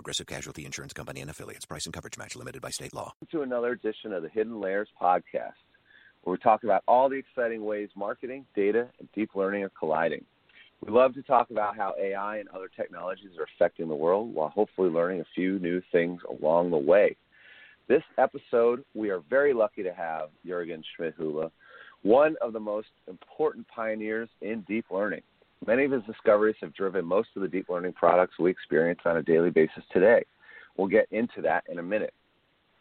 Progressive Casualty Insurance Company and affiliates. Price and coverage match limited by state law. To another edition of the Hidden Layers podcast, where we talk about all the exciting ways marketing, data, and deep learning are colliding. We love to talk about how AI and other technologies are affecting the world while hopefully learning a few new things along the way. This episode, we are very lucky to have Jurgen Schmidhuber, one of the most important pioneers in deep learning. Many of his discoveries have driven most of the deep learning products we experience on a daily basis today. We'll get into that in a minute.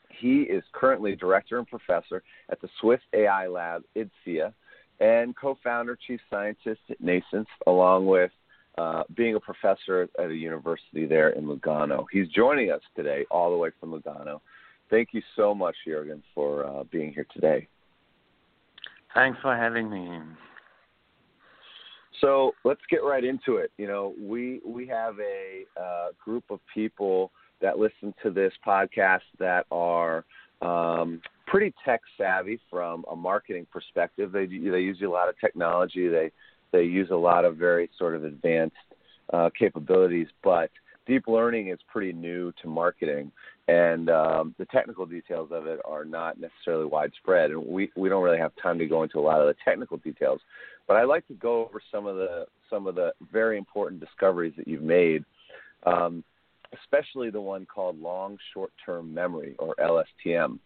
He is currently director and professor at the Swiss AI Lab, IDSIA, and co-founder, chief scientist at NNAISENSE, along with uh, being a professor at a university there in Lugano. He's joining us today, all the way from Lugano. Thank you so much, Jurgen, for uh, being here today. Thanks for having me. So let's get right into it. You know, we we have a uh, group of people that listen to this podcast that are um, pretty tech savvy from a marketing perspective. They they use a lot of technology. They they use a lot of very sort of advanced uh, capabilities, but deep learning is pretty new to marketing, and um, the technical details of it are not necessarily widespread. And we we don't really have time to go into a lot of the technical details, but I'd like to go over some of the some of the very important discoveries that you've made. Um, especially the one called long short term memory or LSTM.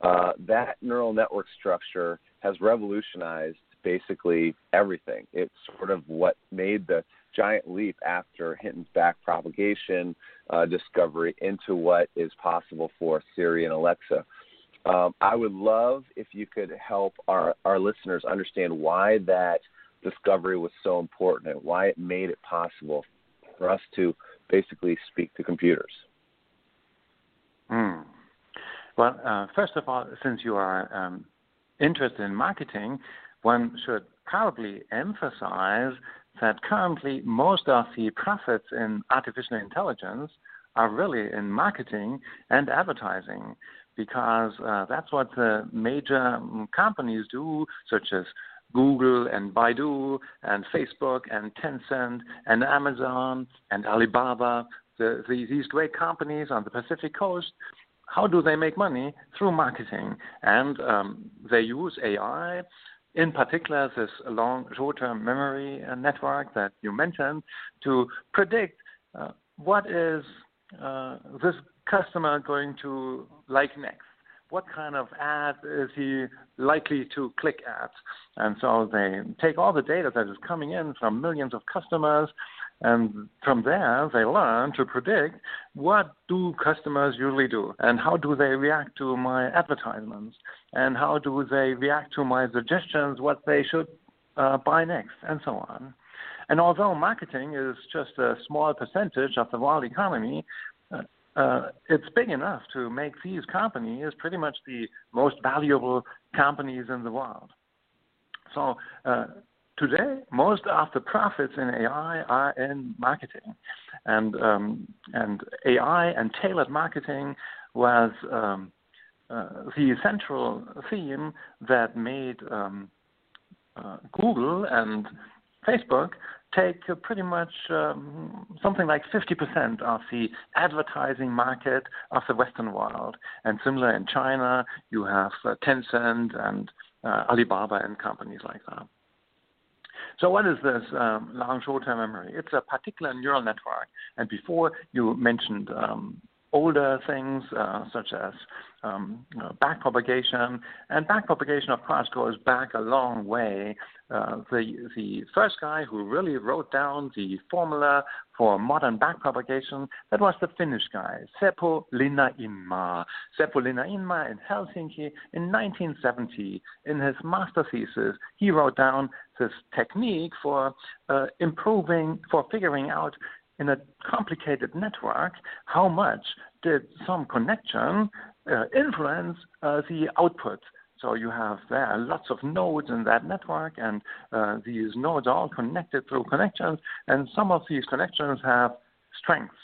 Uh, that neural network structure has revolutionized basically everything. It's sort of what made the giant leap after Hinton's backpropagation uh, discovery into what is possible for Siri and Alexa. Um, I would love if you could help our, our listeners understand why that discovery was so important and why it made it possible for us to basically speak to computers. Mm. Well, uh, first of all, since you are um, interested in marketing, one should probably emphasize that currently most of the profits in artificial intelligence are really in marketing and advertising because uh, that's what the major um, companies do, such as Google and Baidu and Facebook and Tencent and Amazon and Alibaba, the, the, these great companies on the Pacific coast how do they make money? Through marketing. And um, they use AI, in particular, this long short term memory uh, network that you mentioned, to predict uh, what is uh, this customer going to like next. What kind of ad is he likely to click at? And so they take all the data that is coming in from millions of customers and from there, they learn to predict what do customers usually do and how do they react to my advertisements and how do they react to my suggestions what they should uh, buy next and so on. And although marketing is just a small percentage of the world economy, uh, it's big enough to make these companies pretty much the most valuable companies in the world. So uh, today, most of the profits in AI are in marketing, and um, and AI and tailored marketing was um, uh, the central theme that made um, uh, Google and Facebook take uh, pretty much um, something like 50% of the advertising market of the Western world. And similar in China, you have uh, Tencent and uh, Alibaba and companies like that. So what is this um, long short-term memory? It's a particular neural network. And before you mentioned um, older things uh, such as um, uh, backpropagation. And backpropagation, of course, goes back a long way. Uh, the the first guy who really wrote down the formula for modern backpropagation that was the Finnish guy, Seppo Linnainmaa. Seppo Linnainmaa in Helsinki in 1970, in his master thesis, he wrote down this technique for uh, improving, for figuring out in a complicated network, how much did some connection uh, influence uh, the output. So you have there lots of nodes in that network, and uh, these nodes are all connected through connections, and some of these connections have strengths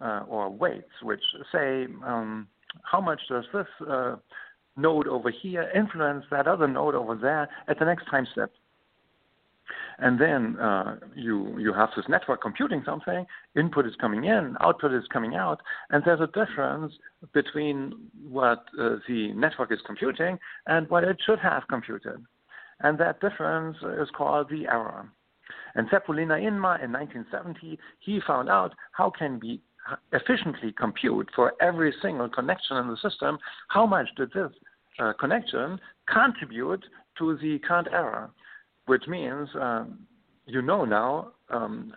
uh, or weights, which say um, how much does this uh, node over here influence that other node over there at the next time step. And then uh, you you have this network computing something. Input is coming in, output is coming out, and there's a difference between what uh, the network is computing and what it should have computed, and that difference is called the error. And Seppo Linnainmaa in 1970, he found out how can we efficiently compute for every single connection in the system, how much did this uh, connection contribute to the current error, which means um, you know now um,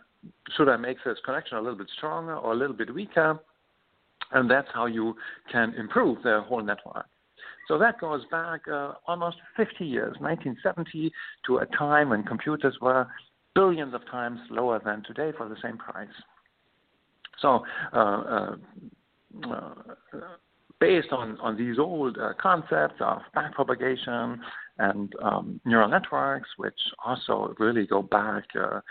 should I make this connection a little bit stronger or a little bit weaker, and that's how you can improve the whole network. So that goes back uh, almost 50 years, 1970, to a time when computers were billions of times lower than today for the same price. So, uh, uh, uh, based on, on these old uh, concepts of backpropagation and um, neural networks, which also really go back uh,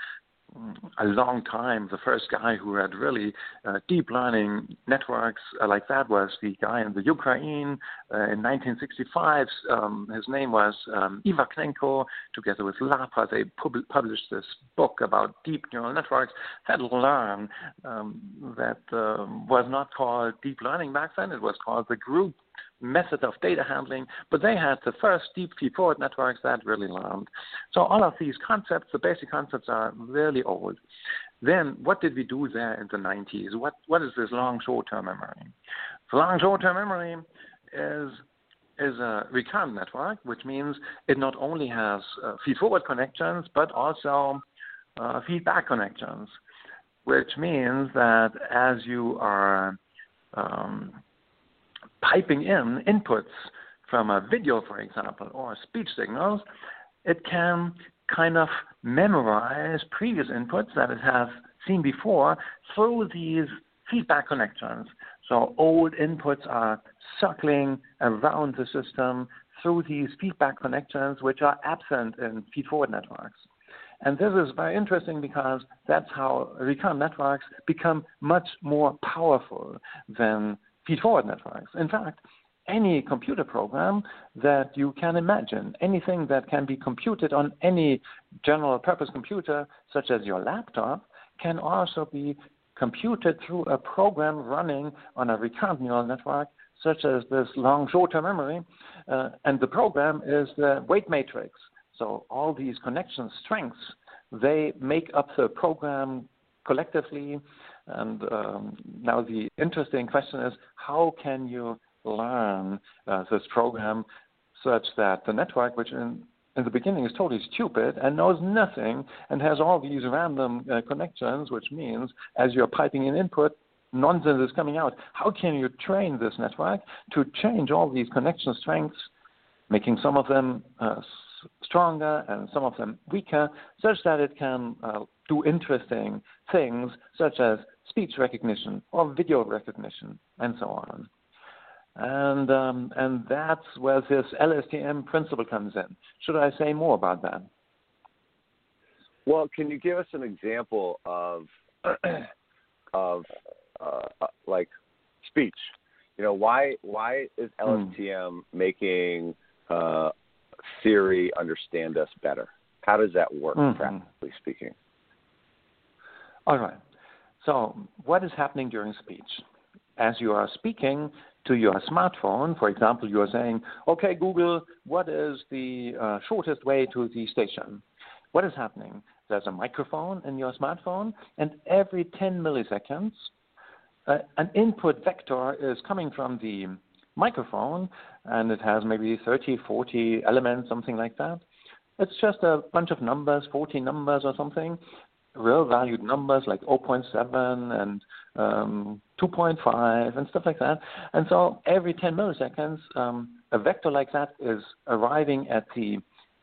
a long time. The first guy who had really uh, deep learning networks uh, like that was the guy in the Ukraine uh, in 1965. Um, his name was um. Together with Lapa, they pub- published this book about deep neural networks that learn um, that um, was not called deep learning back then. It was called the group method of data handling, but they had the first deep feed-forward networks that really learned. So all of these concepts, the basic concepts are really old. Then what did we do there in the 90s? What, what is this long short-term memory? The long short-term memory is is a recurrent network, which means it not only has uh, feed-forward connections, but also uh, feedback connections, which means that as you are um, piping in inputs from a video, for example, or speech signals, it can kind of memorize previous inputs that it has seen before through these feedback connections. So old inputs are circling around the system through these feedback connections, which are absent in feed-forward networks. And this is very interesting because that's how recurrent networks become much more powerful than feed-forward networks. In fact, any computer program that you can imagine, anything that can be computed on any general purpose computer, such as your laptop, can also be computed through a program running on a recurrent neural network, such as this long short-term memory. Uh, and the program is the weight matrix. So all these connection strengths, they make up the program collectively and um, now the interesting question is how can you learn uh, this program such that the network, which in, in the beginning is totally stupid and knows nothing and has all these random uh, connections, which means as you're piping in input, nonsense is coming out. How can you train this network to change all these connection strengths, making some of them uh, stronger and some of them weaker, such that it can uh, do interesting things such as speech recognition or video recognition and so on. And um, and that's where this LSTM principle comes in. Should I say more about that? Well, can you give us an example of of uh, like speech? You know, why why is LSTM mm. making uh, Siri understand us better? How does that work, mm-hmm. practically speaking? All right. So, what is happening during speech? As you are speaking to your smartphone, for example, you are saying, Okay, Google, what is the uh, shortest way to the station? What is happening? There's a microphone in your smartphone, and every 10 milliseconds, uh, an input vector is coming from the microphone, and it has maybe 30, 40 elements, something like that. It's just a bunch of numbers, 40 numbers or something, real valued numbers like 0.7 and um, 2.5 and stuff like that. And so every 10 milliseconds, um, a vector like that is arriving at the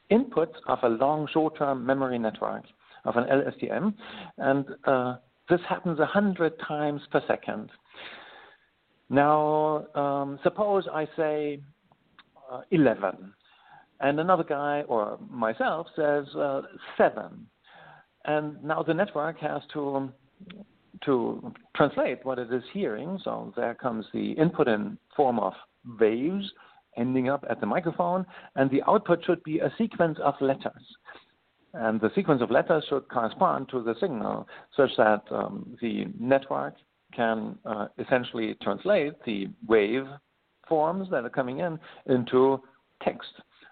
input of a long short-term memory network of an LSTM, and uh, this happens 100 times per second. Now, um, suppose I say uh, 11, and another guy or myself says uh, 7. And now the network has to to translate what it is hearing. So there comes the input in form of waves ending up at the microphone, and the output should be a sequence of letters. And the sequence of letters should correspond to the signal such that um, the network can uh, essentially translate the wave forms that are coming in into text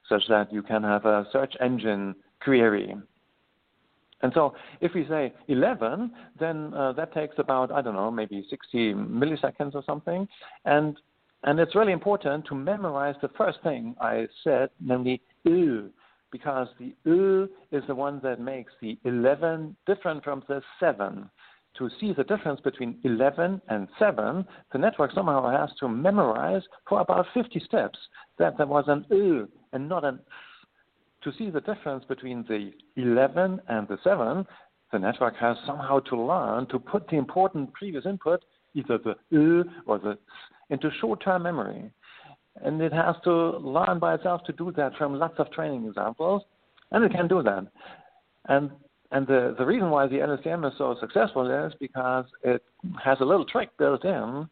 such that you can have a search engine query. And so if we say 11, then uh, that takes about, I don't know, maybe 60 milliseconds or something. And, and it's really important to memorize the first thing I said, namely U, because the U is the one that makes the 11 different from the 7 to see the difference between 11 and 7, the network somehow has to memorize for about 50 steps that there was an U and not an to see the difference between the 11 and the 7, the network has somehow to learn to put the important previous input, either the U or the S, into short-term memory. And it has to learn by itself to do that from lots of training examples, and it can do that. And and the, the reason why the LSTM is so successful is because it has a little trick built in,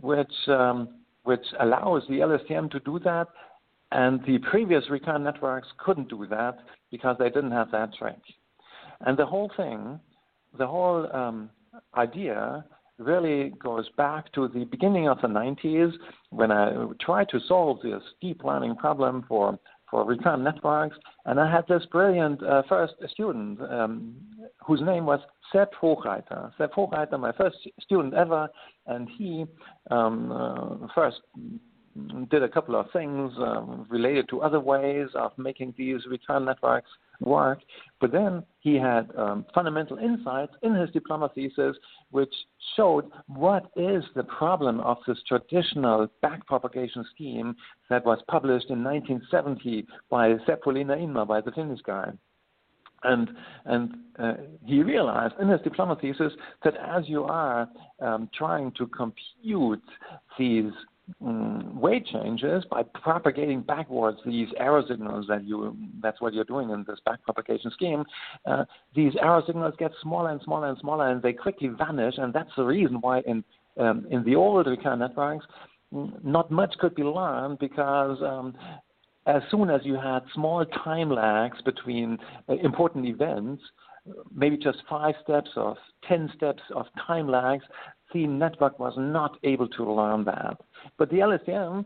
which um, which allows the LSTM to do that, and the previous recurrent networks couldn't do that because they didn't have that trick. And the whole thing, the whole um, idea really goes back to the beginning of the 90s when I tried to solve this deep learning problem for for recurrent networks. And I had this brilliant uh, first student um, whose name was Sepp Hochreiter. Sepp Hochreiter, my first student ever, and he um, uh, first did a couple of things um, related to other ways of making these return networks work. But then he had um, fundamental insights in his diploma thesis, which showed what is the problem of this traditional backpropagation scheme that was published in 1970 by Seppo Linnainmaa, by the Finnish guy. And, and uh, he realized in his diploma thesis that as you are um, trying to compute these um, weight changes by propagating backwards these error signals that you that's what you're doing in this backpropagation scheme. Uh, these error signals get smaller and smaller and smaller and they quickly vanish and that's the reason why in um, in the old recurrent networks not much could be learned because um, as soon as you had small time lags between uh, important events maybe just five steps or 10 steps of time lags, the network was not able to learn that. But the LSTM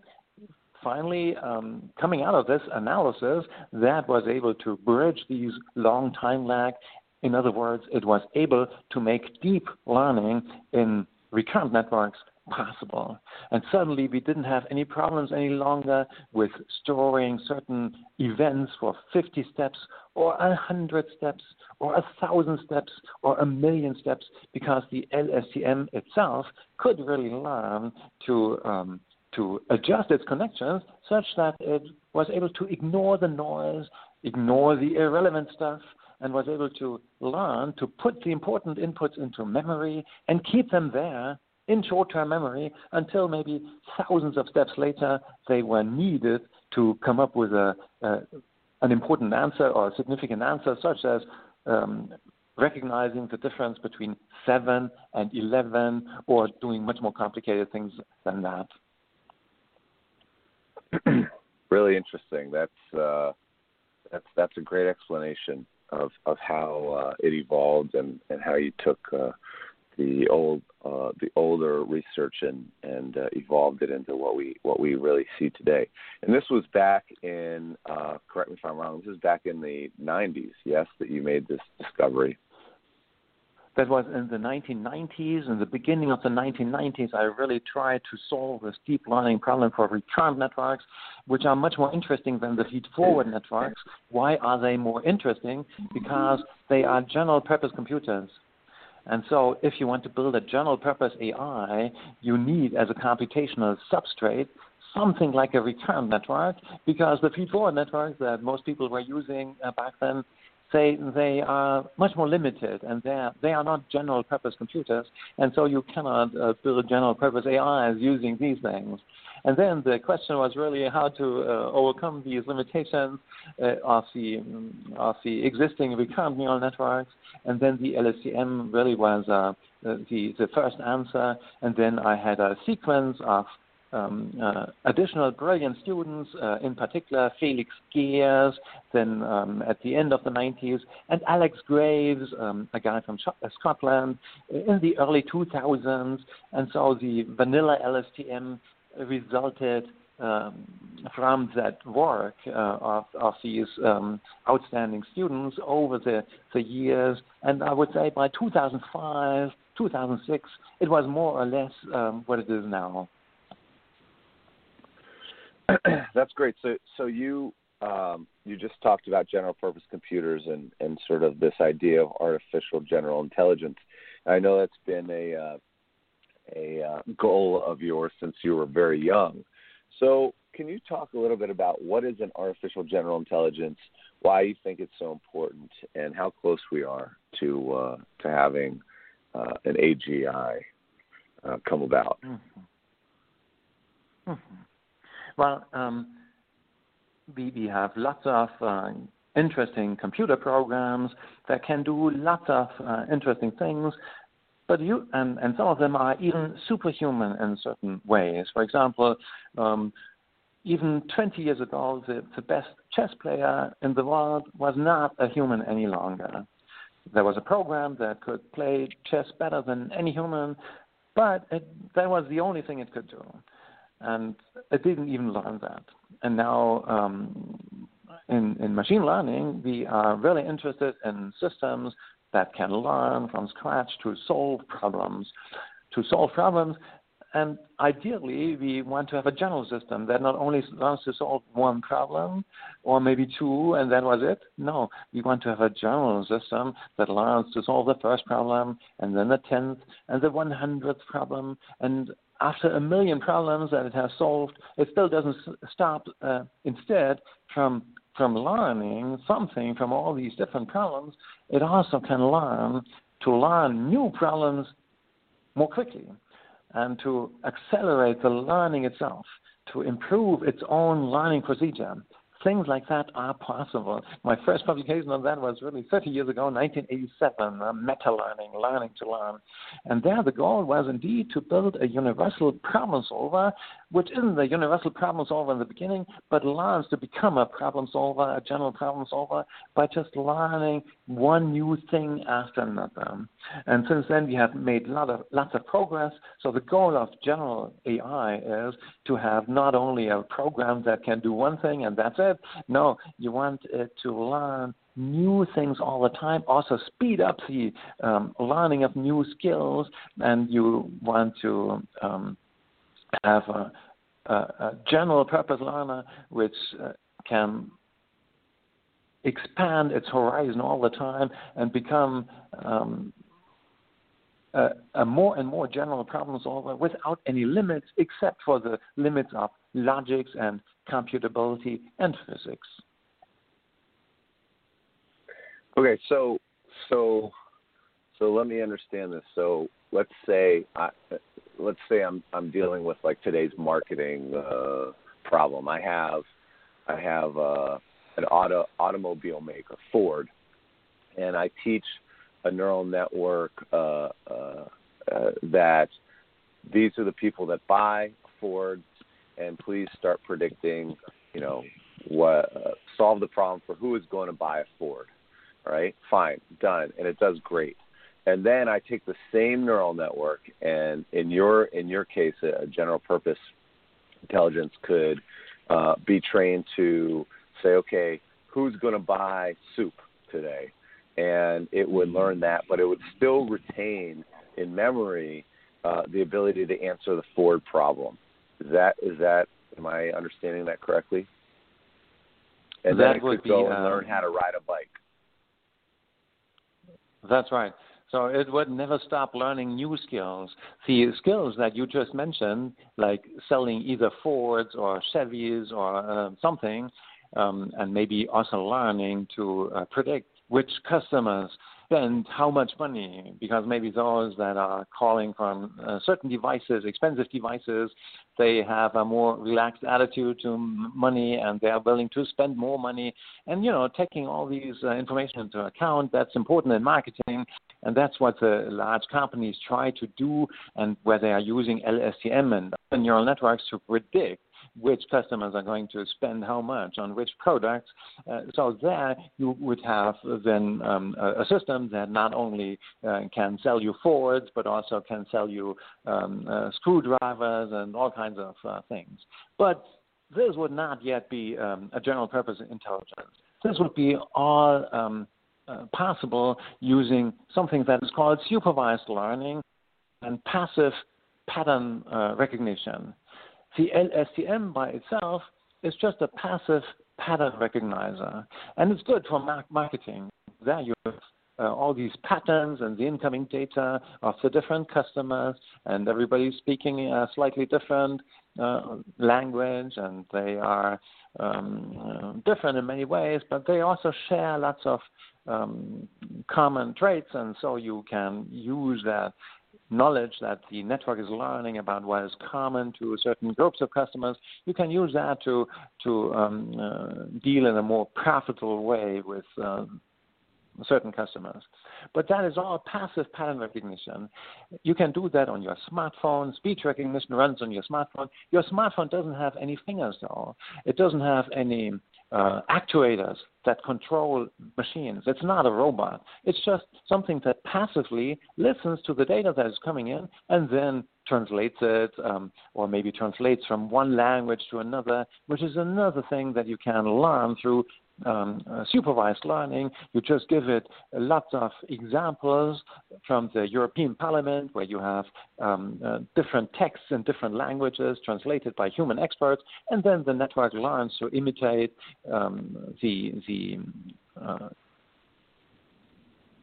finally um, coming out of this analysis that was able to bridge these long time lag. In other words, it was able to make deep learning in recurrent networks possible. And suddenly we didn't have any problems any longer with storing certain events for 50 steps or 100 steps or 1,000 steps or a million steps because the LSTM itself could really learn to, um, to adjust its connections such that it was able to ignore the noise, ignore the irrelevant stuff, and was able to learn to put the important inputs into memory and keep them there in short-term memory until maybe thousands of steps later they were needed to come up with a, a an important answer or a significant answer, such as um, recognizing the difference between 7 and 11 or doing much more complicated things than that. really interesting. That's uh, that's that's a great explanation of of how uh, it evolved and and how you took uh, the old uh, the older research and and uh, evolved it into what we what we really see today. And this was back in uh, correct me if I'm wrong. This is back in the 90s. Yes, that you made this discovery. That was in the 1990s. In the beginning of the 1990s, I really tried to solve this deep learning problem for recurrent networks, which are much more interesting than the feed-forward networks. Why are they more interesting? Because they are general purpose computers. And so, if you want to build a general purpose AI, you need as a computational substrate something like a recurrent network because the feed-forward networks that most people were using uh, back then say they are much more limited, and they are, not general purpose computers, and so you cannot uh, build general purpose AIs using these things. And then the question was really how to uh, overcome these limitations uh, of the of the existing recurrent neural networks. And then the LSTM really was uh, the the first answer. And then I had a sequence of um, uh, additional brilliant students, uh, in particular Felix Gers, then um, at the end of the 90s, and Alex Graves, um, a guy from uh, Scotland, in the early 2000s. And so the vanilla LSTM resulted um, from that work uh, of, of these um, outstanding students over the, the years. And I would say by 2005, 2006, it was more or less um, what it is now. That's great. So, so you um, you just talked about general purpose computers and, and sort of this idea of artificial general intelligence. I know that's been a uh, a uh, goal of yours since you were very young. So, can you talk a little bit about what is an artificial general intelligence, why you think it's so important, and how close we are to uh, to having uh, an AGI uh, come about? Mm-hmm. Mm-hmm. Well, um, we, we have lots of uh, interesting computer programs that can do lots of uh, interesting things but you and, and some of them are even superhuman in certain ways. For example, um, even 20 years ago, the, the best chess player in the world was not a human any longer. There was a program that could play chess better than any human, but it, that was the only thing it could do. And it didn't even learn that. And now, um, in, in machine learning, we are really interested in systems that can learn from scratch to solve problems. To solve problems, and ideally, we want to have a general system that not only learns to solve one problem or maybe two, and that was it. No, we want to have a general system that learns to solve the first problem, and then the tenth, and the one hundredth problem, and after a million problems that it has solved, it still doesn't stop. Uh, instead, from from learning something from all these different problems, it also can learn to learn new problems more quickly and to accelerate the learning itself, to improve its own learning procedure. Things like that are possible. My first publication on that was really 30 years ago, 1987, uh, meta learning, learning to learn. And there the goal was indeed to build a universal problem solver, which isn't a universal problem solver in the beginning, but learns to become a problem solver, a general problem solver, by just learning one new thing after another. And since then, we have made lot of, lots of progress. So the goal of general AI is to have not only a program that can do one thing and that's it. No, you want it to learn new things all the time. Also, speed up the um, learning of new skills, and you want to um, have a, a, a, general purpose learner which uh, can expand its horizon all the time and become um, a, a, more and more general problem solver without any limits except for the limits of logics and computability and physics. Okay, so so so let me understand this. So let's say I, let's say I'm I'm dealing with like today's marketing uh, problem. I have I have uh, an auto automobile maker, Ford, and I teach a neural network uh, uh, uh, that these are the people that buy Ford, and please start predicting, you know, what uh, solve the problem for who is going to buy a Ford. All right, fine, done, and it does great. And then I take the same neural network, and in your in your case, a general purpose intelligence could uh, be trained to say, okay, who's going to buy soup today? And it would learn that, but it would still retain in memory uh, the ability to answer the Ford problem. Is that is that am I understanding that correctly? And that then it could be, go and um, learn how to ride a bike. That's right. So it would never stop learning new skills. The skills that you just mentioned, like selling either Fords or Chevys or uh, something, um, and maybe also learning to uh, predict which customers spend how much money because maybe those that are calling from uh, certain devices, expensive devices, they have a more relaxed attitude to money and they are willing to spend more money. And you know, taking all these uh, information into account, that's important in marketing, and that's what the large companies try to do, and where they are using LSTM and neural networks to predict which customers are going to spend how much on which products. Uh, so there you would have then um, a, a, system that not only uh, can sell you Fords, but also can sell you um, uh, screwdrivers and all kinds of uh, things. But this would not yet be um, a general purpose intelligence. This would be all um, uh, possible using something that is called supervised learning and passive pattern uh, recognition. The LSTM by itself is just a passive pattern recognizer, and it's good for marketing. There you have uh, all these patterns and the incoming data of the different customers, and everybody's speaking a slightly different uh, language, and they are um, different in many ways, but they also share lots of um, common traits, and so you can use that knowledge that the network is learning about what is common to certain groups of customers, you can use that to to um, uh, deal in a more profitable way with uh, certain customers. But that is all passive pattern recognition. You can do that on your smartphone. Speech recognition runs on your smartphone. Your smartphone doesn't have any fingers though. It doesn't have any uh, actuators that control machines. It's not a robot. It's just something that passively listens to the data that is coming in and then translates it, um, or maybe translates from one language to another, which is another thing that you can learn through um, uh, supervised learning. You just give it lots of examples from the European Parliament where you have um, uh, different texts in different languages translated by human experts, and then the network learns to imitate um, the the uh,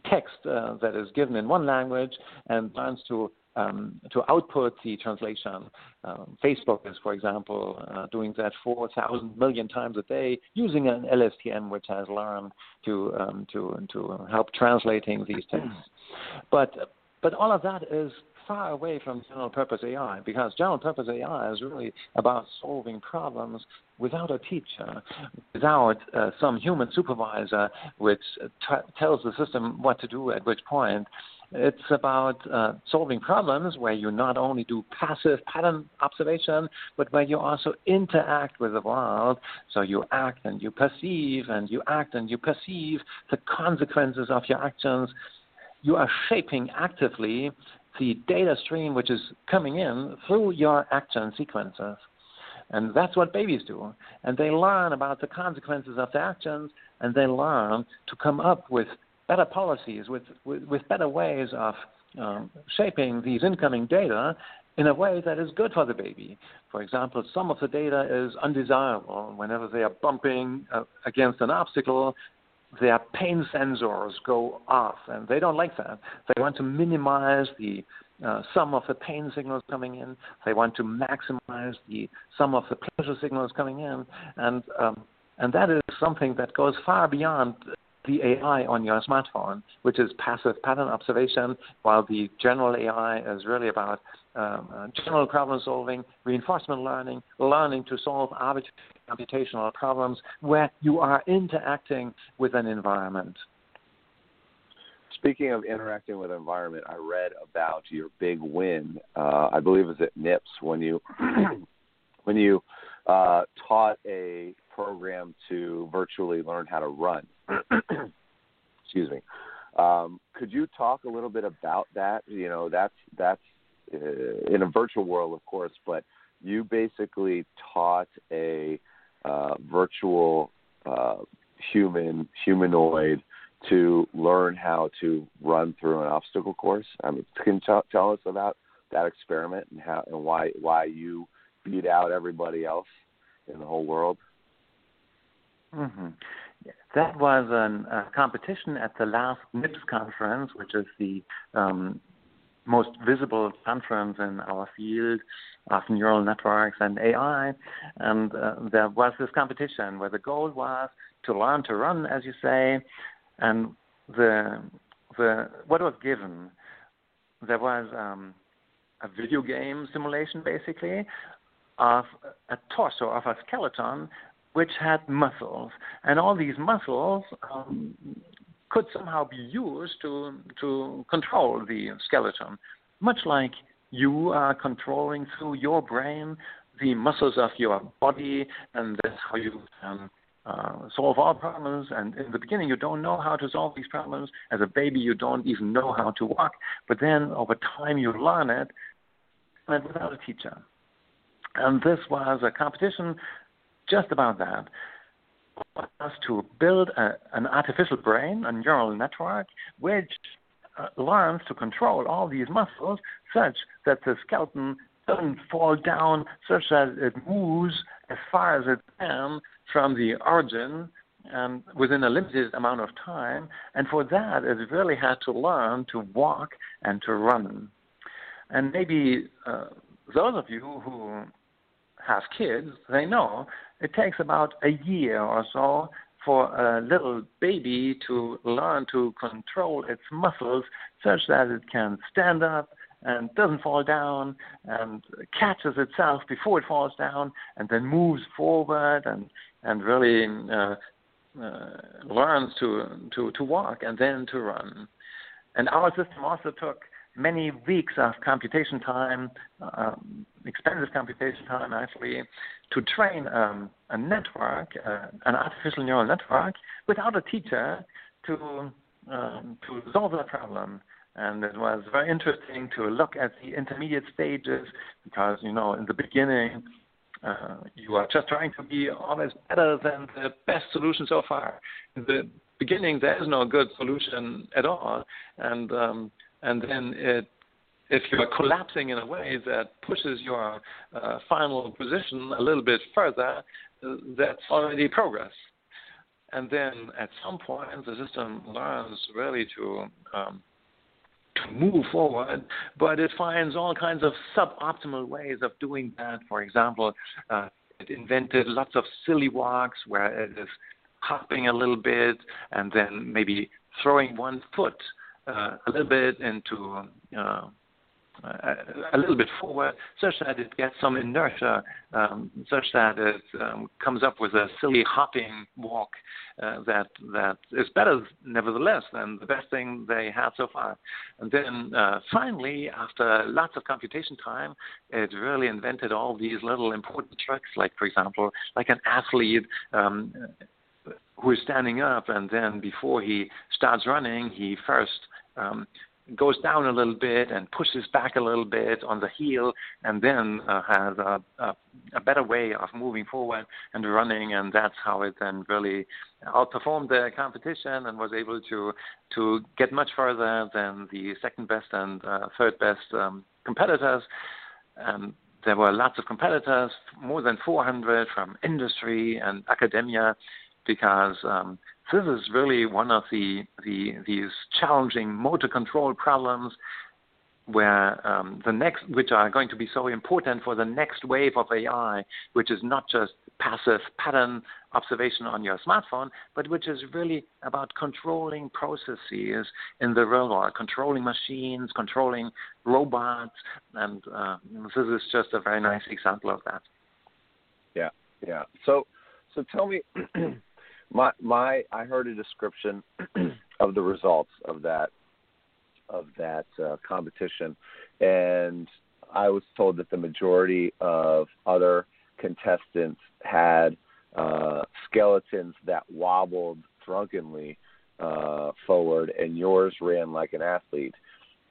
text uh, that is given in one language and learns to um, to output the translation. Um, Facebook is, for example, uh, doing that 4,000 million times a day using an LSTM, which has learned to um, to to help translating these texts. But but all of that is far away from general purpose AI because general purpose AI is really about solving problems without a teacher, without uh, some human supervisor which t- tells the system what to do at which point. It's about uh, solving problems where you not only do passive pattern observation, but where you also interact with the world. So you act and you perceive, and you act and you perceive the consequences of your actions. You are shaping actively the data stream which is coming in through your action sequences. And that's what babies do. And they learn about the consequences of their actions, and they learn to come up with better policies, with, with, with better ways of um, shaping these incoming data in a way that is good for the baby. For example, some of the data is undesirable. Whenever they are bumping uh, against an obstacle, their pain sensors go off, and they don't like that. They want to minimize the uh, sum of the pain signals coming in. They want to maximize the sum of the pleasure signals coming in, and um, and that is something that goes far beyond the AI on your smartphone, which is passive pattern observation, while the general AI is really about um, uh, general problem solving, reinforcement learning, learning to solve arbitrary computational problems where you are interacting with an environment. Speaking of interacting with environment, I read about your big win. Uh, I believe it was at NIPS when you when you uh, taught a program to virtually learn how to run. Excuse me. Um, could you talk a little bit about that? You know, that's that's uh, in a virtual world, of course, but you basically taught a uh, virtual uh, human humanoid to learn how to run through an obstacle course. I mean, can you t- tell us about that experiment and how and why why you beat out everybody else in the whole world? Mm-hmm. That was a competition at the last NIPS conference, which is the um, most visible conference in our field of neural networks and AI. And uh, there was this competition where the goal was to learn to run, as you say, And the the what was given there was um, a video game simulation basically of a torso of a skeleton which had muscles, and all these muscles um, could somehow be used to to control the skeleton, much like you are controlling through your brain the muscles of your body, and that's how you um, uh, solve all problems. And in the beginning, you don't know how to solve these problems. As a baby, you don't even know how to walk. But then over time, you learn it, and without a teacher. And this was a competition just about that. Was to build a, an artificial brain, a neural network, which uh, learns to control all these muscles such that the skeleton doesn't fall down, such that it moves as far as it can from the origin and within a limited amount of time. And for that, it really had to learn to walk and to run. And maybe uh, those of you who have kids, they know it takes about a year or so for a little baby to learn to control its muscles such that it can stand up and doesn't fall down and catches itself before it falls down and then moves forward and and really uh, uh, learns to, to, to walk and then to run. And our system also took many weeks of computation time, um, expensive computation time actually, to train um, a network, uh, an artificial neural network, without a teacher to um, to solve that problem. And it was very interesting to look at the intermediate stages because you know in the beginning uh, you are just trying to be always better than the best solution so far. In the beginning, there is no good solution at all, and um, and then it, if you are collapsing in a way that pushes your uh, final position a little bit further, that's already progress. And then at some point, the system learns really to um, to move forward, but it finds all kinds of suboptimal ways of doing that. For example, uh, it invented lots of silly walks where it is hopping a little bit and then maybe throwing one foot uh, a little bit into uh, a, little bit forward, such that it gets some inertia, um, such that it um, comes up with a silly hopping walk uh, that that is better, nevertheless, than the best thing they had so far. And then uh, finally, after lots of computation time, it really invented all these little important tricks, like for example, like an athlete. Um, who is standing up, and then before he starts running, he first um, goes down a little bit and pushes back a little bit on the heel, and then uh, has a, a, a better way of moving forward and running, and that's how it then really outperformed the competition and was able to to get much further than the second best and uh, third best um, competitors. And there were lots of competitors, more than 400 from industry and academia, because um, this is really one of the, the these challenging motor control problems where um, the next, which are going to be so important for the next wave of AI, which is not just passive pattern observation on your smartphone, but which is really about controlling processes in the real world, controlling machines, controlling robots, and uh, this is just a very nice example of that. Yeah, yeah. So, so tell me. my my I heard a description of the results of that of that uh, competition, and I was told that the majority of other contestants had uh, skeletons that wobbled drunkenly uh, forward, and yours ran like an athlete.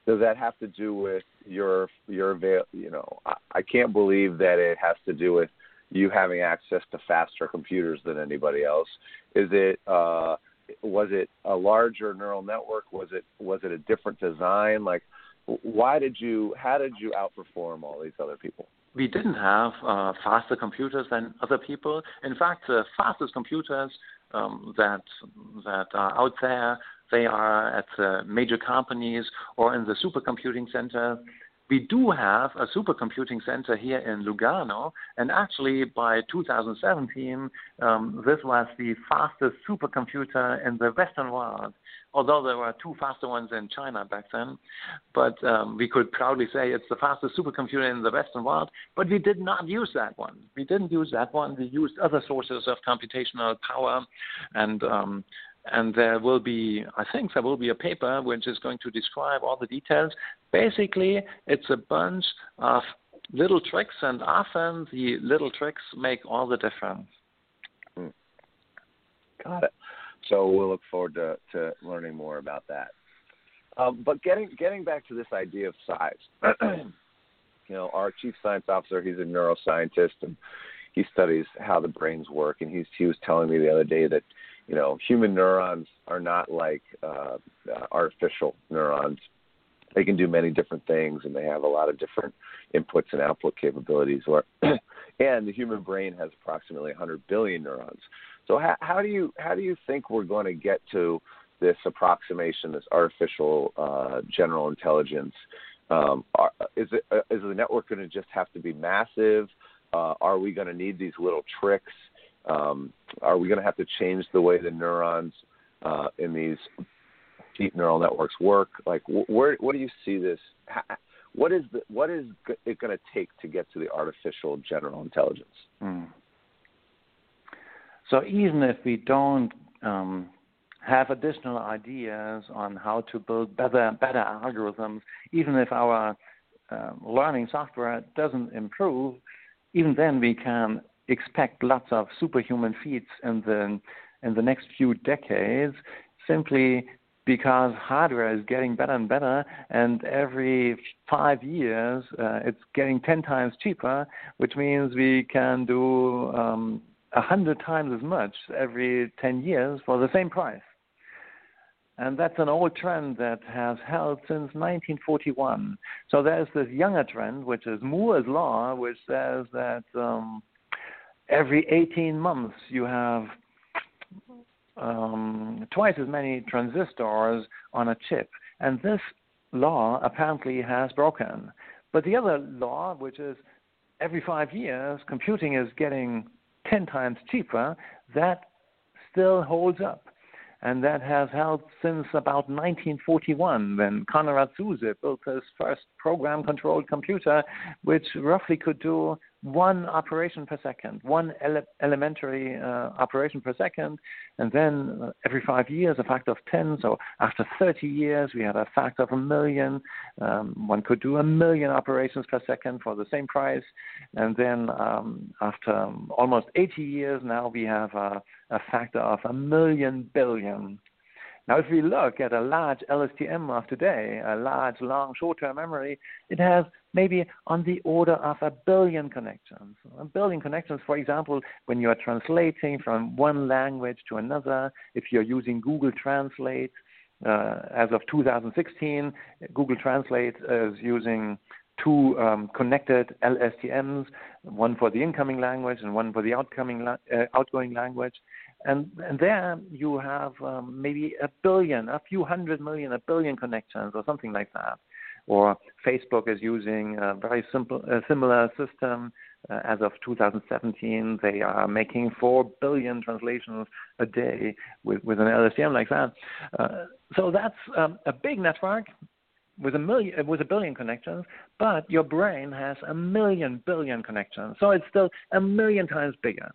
Does that have to do with your your you know? I, I can't believe that it has to do with you having access to faster computers than anybody else? Is it uh, was it a larger neural network? Was it was it a different design? Like, why did you how did you outperform all these other people? We didn't have uh, faster computers than other people. In fact, the fastest computers um, that that are out there, they are at uh, major companies or in the supercomputing center we do have a supercomputing center here in Lugano, and actually by 2017, um, this was the fastest supercomputer in the Western world. Although there were two faster ones in China back then, but um, we could proudly say it's the fastest supercomputer in the Western world. But we did not use that one. We didn't use that one. We used other sources of computational power, and um, and there will be, I think, there will be a paper which is going to describe all the details. Basically, it's a bunch of little tricks, and often the little tricks make all the difference. Hmm. Got it. So we'll look forward to, to learning more about that. Um, but getting getting back to this idea of size, you know, our chief science officer, he's a neuroscientist, and he studies how the brains work. And he's he was telling me the other day that you know, human neurons are not like uh, uh, artificial neurons. They can do many different things, and they have a lot of different inputs and output capabilities. Or, and the human brain has approximately 100 billion neurons. So, how, how do you how do you think we're going to get to this approximation, this artificial uh, general intelligence? Um, are, is it uh, is the network going to just have to be massive? Uh, are we going to need these little tricks? Um, are we going to have to change the way the neurons uh, in these deep neural networks work? Like, where where do you see this? What is the, what is it going to take to get to the artificial general intelligence? Mm. So even if we don't um, have additional ideas on how to build better better algorithms, even if our um, learning software doesn't improve, even then we can expect lots of superhuman feats in the in the next few decades, simply because hardware is getting better and better, and every five years uh, it's getting ten times cheaper, which means we can do um, a hundred times as much every ten years for the same price. And that's an old trend that has held since 1941. So there's this younger trend, which is Moore's law, which says that um, every 18 months you have um, twice as many transistors on a chip. And this law apparently has broken. But the other law, which is every five years computing is getting 10 times cheaper, that still holds up and that has held since about 1941 when Konrad Zuse built his first program controlled computer, which roughly could do one operation per second, one ele- elementary uh, operation per second, and then uh, every five years a factor of 10. So after 30 years, we had a factor of a million. Um, one could do a million operations per second for the same price. And then um, after almost 80 years, now we have a, a factor of a million billion. Now, if we look at a large LSTM of today, a large, long, short-term memory, it has maybe on the order of a billion connections. A billion connections, for example, when you are translating from one language to another, if you're using Google Translate, uh, as of 2016, Google Translate is using two um, connected LSTMs, one for the incoming language and one for the outcoming la- uh, outgoing language. And, and there you have um, maybe a billion, a few hundred million, a billion connections or something like that. Or Facebook is using a very simple, a similar system. Uh, as of 2017, they are making 4 billion translations a day with, with an LSTM like that. Uh, so that's um, a big network with a million with a billion connections, but your brain has a million billion connections. So it's still a million times bigger.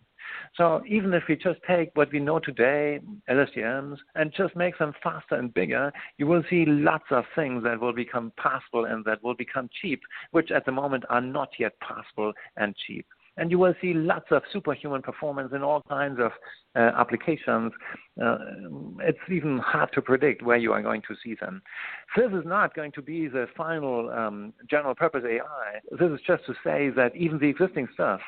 So even if we just take what we know today, LSTMs, and just make them faster and bigger, you will see lots of things that will become possible and that will become cheap, which at the moment are not yet possible and cheap. And you will see lots of superhuman performance in all kinds of uh, applications. Uh, it's even hard to predict where you are going to see them. This is not going to be the final um, general purpose AI. This is just to say that even the existing stuff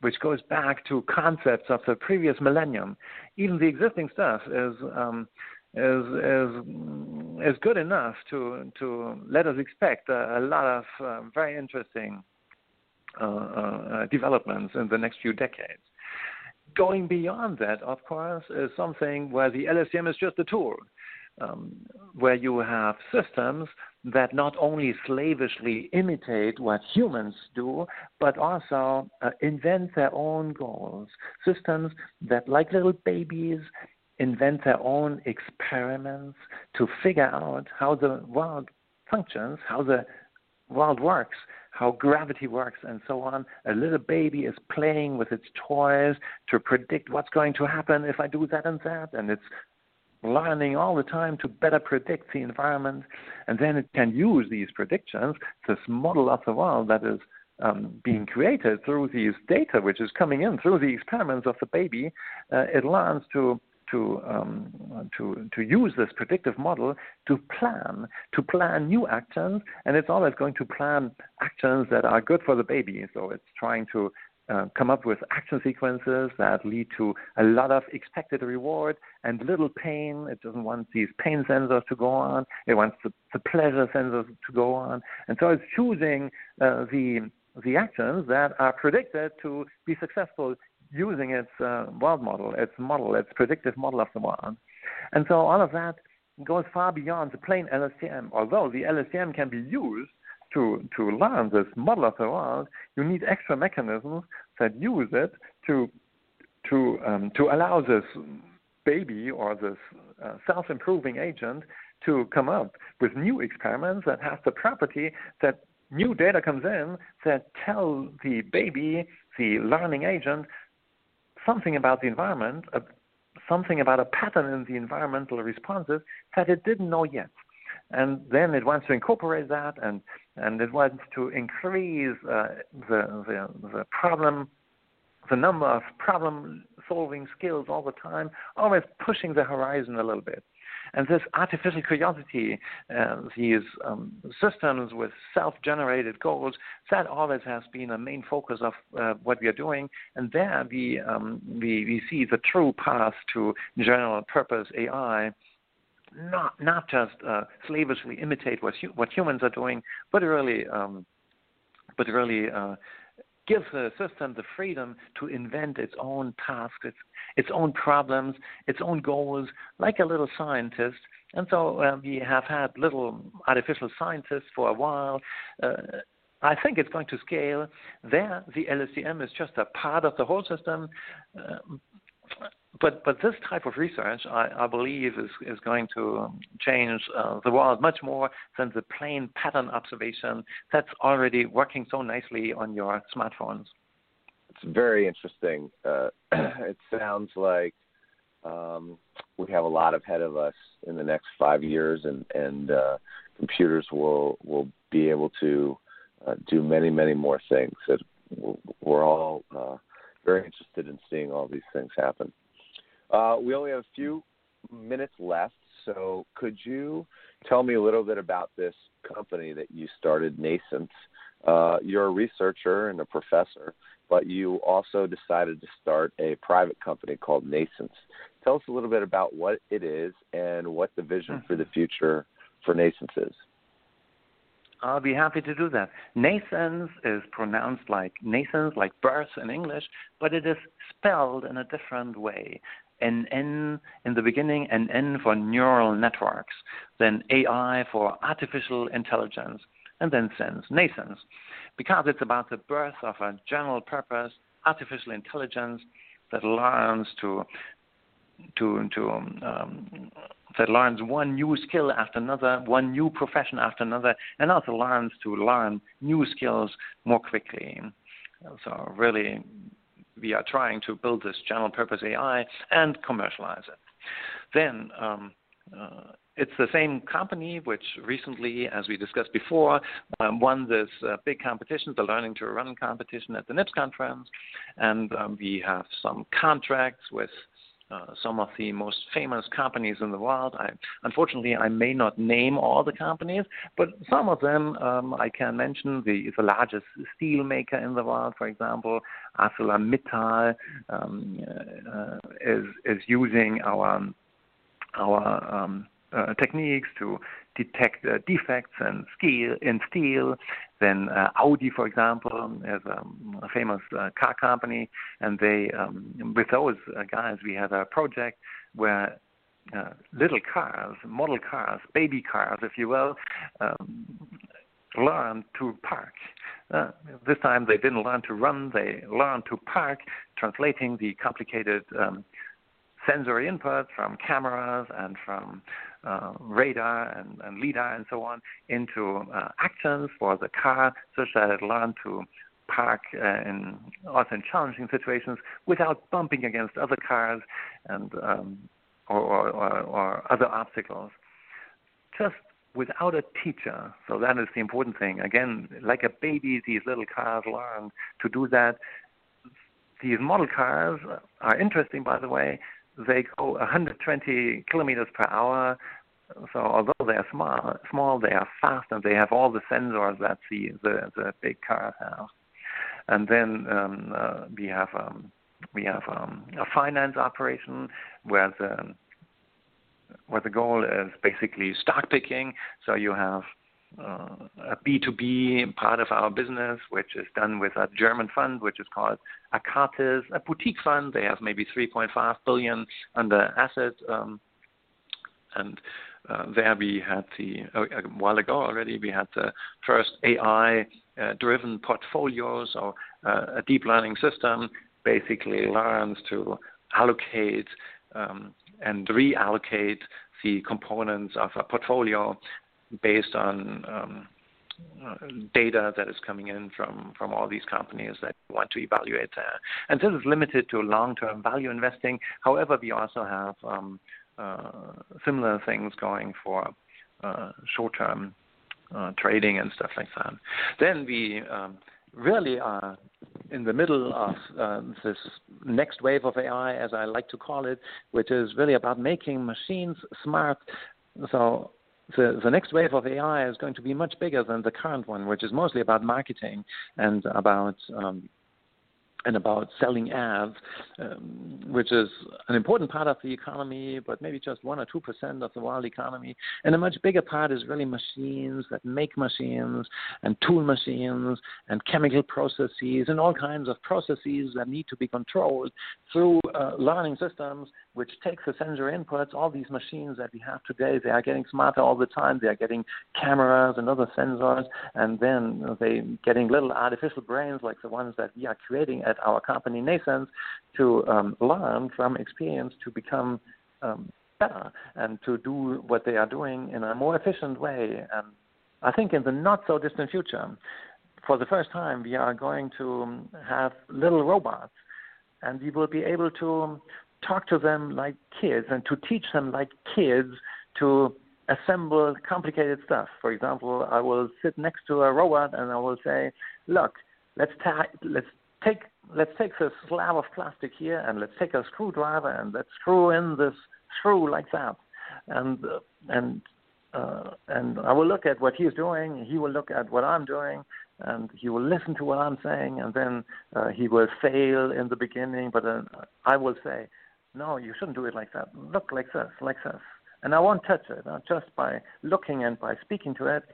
which goes back to concepts of the previous millennium. Even the existing stuff is um, is is is good enough to to let us expect a, a lot of uh, very interesting uh, uh, developments in the next few decades. Going beyond that, of course, is something where the LSTM is just a tool. Um, where you have systems that not only slavishly imitate what humans do, but also uh, invent their own goals. Systems that, like little babies, invent their own experiments to figure out how the world functions, how the world works, how gravity works, and so on. A little baby is playing with its toys to predict what's going to happen if I do that and that, and it's learning all the time to better predict the environment, and then it can use these predictions, this model of the world that is um, being created through these data, which is coming in through the experiments of the baby. Uh, it learns to to um, to to use this predictive model to plan to plan new actions, and it's always going to plan actions that are good for the baby. So it's trying to uh, come up with action sequences that lead to a lot of expected reward and little pain. It doesn't want these pain sensors to go on. It wants the, the pleasure sensors to go on. And so it's choosing uh, the the actions that are predicted to be successful using its uh, world model, its model, its predictive model of the world. And so all of that goes far beyond the plain LSTM. Although the LSTM can be used to, to learn this model of the world, you need extra mechanisms that use it to, to, um, to allow this baby or this uh, self improving agent to come up with new experiments that have the property that new data comes in that tell the baby, the learning agent, something about the environment, uh, something about a pattern in the environmental responses that it didn't know yet. And then it wants to incorporate that, and, and it wants to increase uh, the, the, the problem, the number of problem solving skills all the time, always pushing the horizon a little bit. And this artificial curiosity, uh, these um, systems with self-generated goals, that always has been a main focus of uh, what we are doing. And there we, um, we, we see the true path to general purpose AI not not just uh, slavishly imitate what hu- what humans are doing, but really um, but really uh, gives the system the freedom to invent its own tasks, its, its own problems, its own goals, like a little scientist. And so uh, we have had little artificial scientists for a while. Uh, I think it's going to scale. There, the LSTM is just a part of the whole system. But but this type of research, I, I believe, is is going to change uh, the world much more than the plain pattern observation that's already working so nicely on your smartphones. It's very interesting. Uh, it sounds like um, we have a lot ahead of us in the next five years, and and uh, computers will will be able to uh, do many many more things. We're all uh, very interested in seeing all these things happen. Uh, we only have a few minutes left, so could you tell me a little bit about this company that you started, NNAISENSE? Uh, you're a researcher and a professor, but you also decided to start a private company called NNAISENSE. Tell us a little bit about what it is and what the vision mm-hmm. for the future for NNAISENSE is. I'll be happy to do that. NNAISENSE is pronounced like nascence, like birth in English, but it is spelled in a different way. N N in the beginning N for neural networks, then AI for artificial intelligence, and then sense, NNAISENSE, because it's about the birth of a general purpose artificial intelligence that learns to to to um, that learns one new skill after another, one new profession after another, and also learns to learn new skills more quickly. So really, we are trying to build this general purpose AI and commercialize it. Then um, uh, it's the same company which recently, as we discussed before, um, won this uh, big competition, the Learning to Run competition at the NIPS conference, and um, we have some contracts with uh, some of the most famous companies in the world. I, unfortunately, I may not name all the companies, but some of them um, I can mention. The, the largest steel maker in the world, for example, ArcelorMittal, um, uh, is is using our our um, uh, techniques to detect uh, defects in steel, in steel. Then uh, Audi, for example, is um, a famous uh, car company, and they, um, with those uh, guys, we have a project where uh, little cars, model cars, baby cars, if you will, um, learn to park. Uh, this time they didn't learn to run, they learned to park, translating the complicated um, sensory input from cameras and from uh, radar and, and, LIDAR and so on into uh, actions for the car such that it learned to park uh, in often challenging situations without bumping against other cars and um, or, or, or, or other obstacles. Just without a teacher. So that is the important thing. Again, like a baby, these little cars learn to do that. These model cars are interesting, by the way. They go 120 kilometers per hour. So although they are small, small, they are fast, and they have all the sensors that the the, the big cars have. And then um, uh, we have um, we have um, a finance operation where the where the goal is basically stock picking. So you have a B2B part of our business, which is done with a German fund, which is called Acatis, a boutique fund. They have maybe 3.5 billion under asset, um, and uh, there we had the uh, a while ago already we had the first AI uh, driven portfolio. Uh, a deep learning system basically learns to allocate um, and reallocate the components of a portfolio based on um, uh, data that is coming in from, from all these companies that want to evaluate that. And this is limited to long-term value investing. However, we also have um, uh, similar things going for uh, short-term uh, trading and stuff like that. Then we um, really are in the middle of uh, this next wave of AI, as I like to call it, which is really about making machines smart. So the, the next wave of AI is going to be much bigger than the current one, which is mostly about marketing and about um, and about selling ads, um, which is an important part of the economy, but maybe just one or two percent of the world economy. And a much bigger part is really machines that make machines and tool machines and chemical processes and all kinds of processes that need to be controlled through uh, learning systems, which takes the sensor inputs. All these machines that we have today, they are getting smarter all the time. They are getting cameras and other sensors, and then they getting little artificial brains like the ones that we are creating at our company NNAISENSE to um, learn from experience to become um, better and to do what they are doing in a more efficient way. And I think in the not so distant future, for the first time, we are going to have little robots and we will be able to talk to them like kids and to teach them like kids to assemble complicated stuff. For example, I will sit next to a robot and I will say, "Look, let's ta- let's take let's take this slab of plastic here and let's take a screwdriver and let's screw in this screw like that and and uh, and I will look at what he's doing. He will look at what I'm doing, and he will listen to what I'm saying. And then uh, he will fail in the beginning, but then I will say, "No, you shouldn't do it like that. Look like this, like this." And I won't touch it. Just by looking and by speaking to it,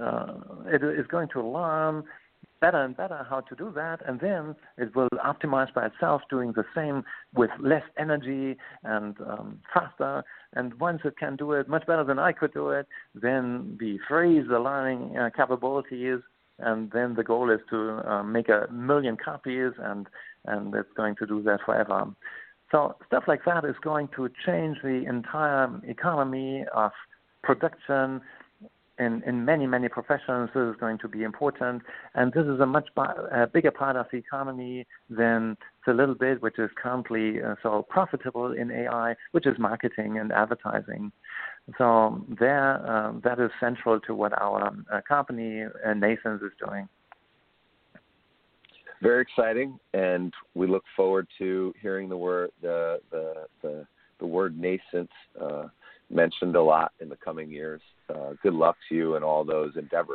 uh, it is going to learn better and better how to do that, and then it will optimize by itself, doing the same with less energy and um, faster. And once it can do it much better than I could do it, then we freeze the learning uh, capabilities, and then the goal is to uh, make a million copies, and and it's going to do that forever. So stuff like that is going to change the entire economy of production in, in many, many professions, this is going to be important. And this is a much a bigger part of the economy than the little bit which is currently uh, so profitable in AI, which is marketing and advertising. So there, um, that is central to what our uh, company, uh, NNAISENSE, is doing. Very exciting, and we look forward to hearing the word the the the, the word NNAISENSE uh, mentioned a lot in the coming years. Uh, good luck to you in all those endeavors.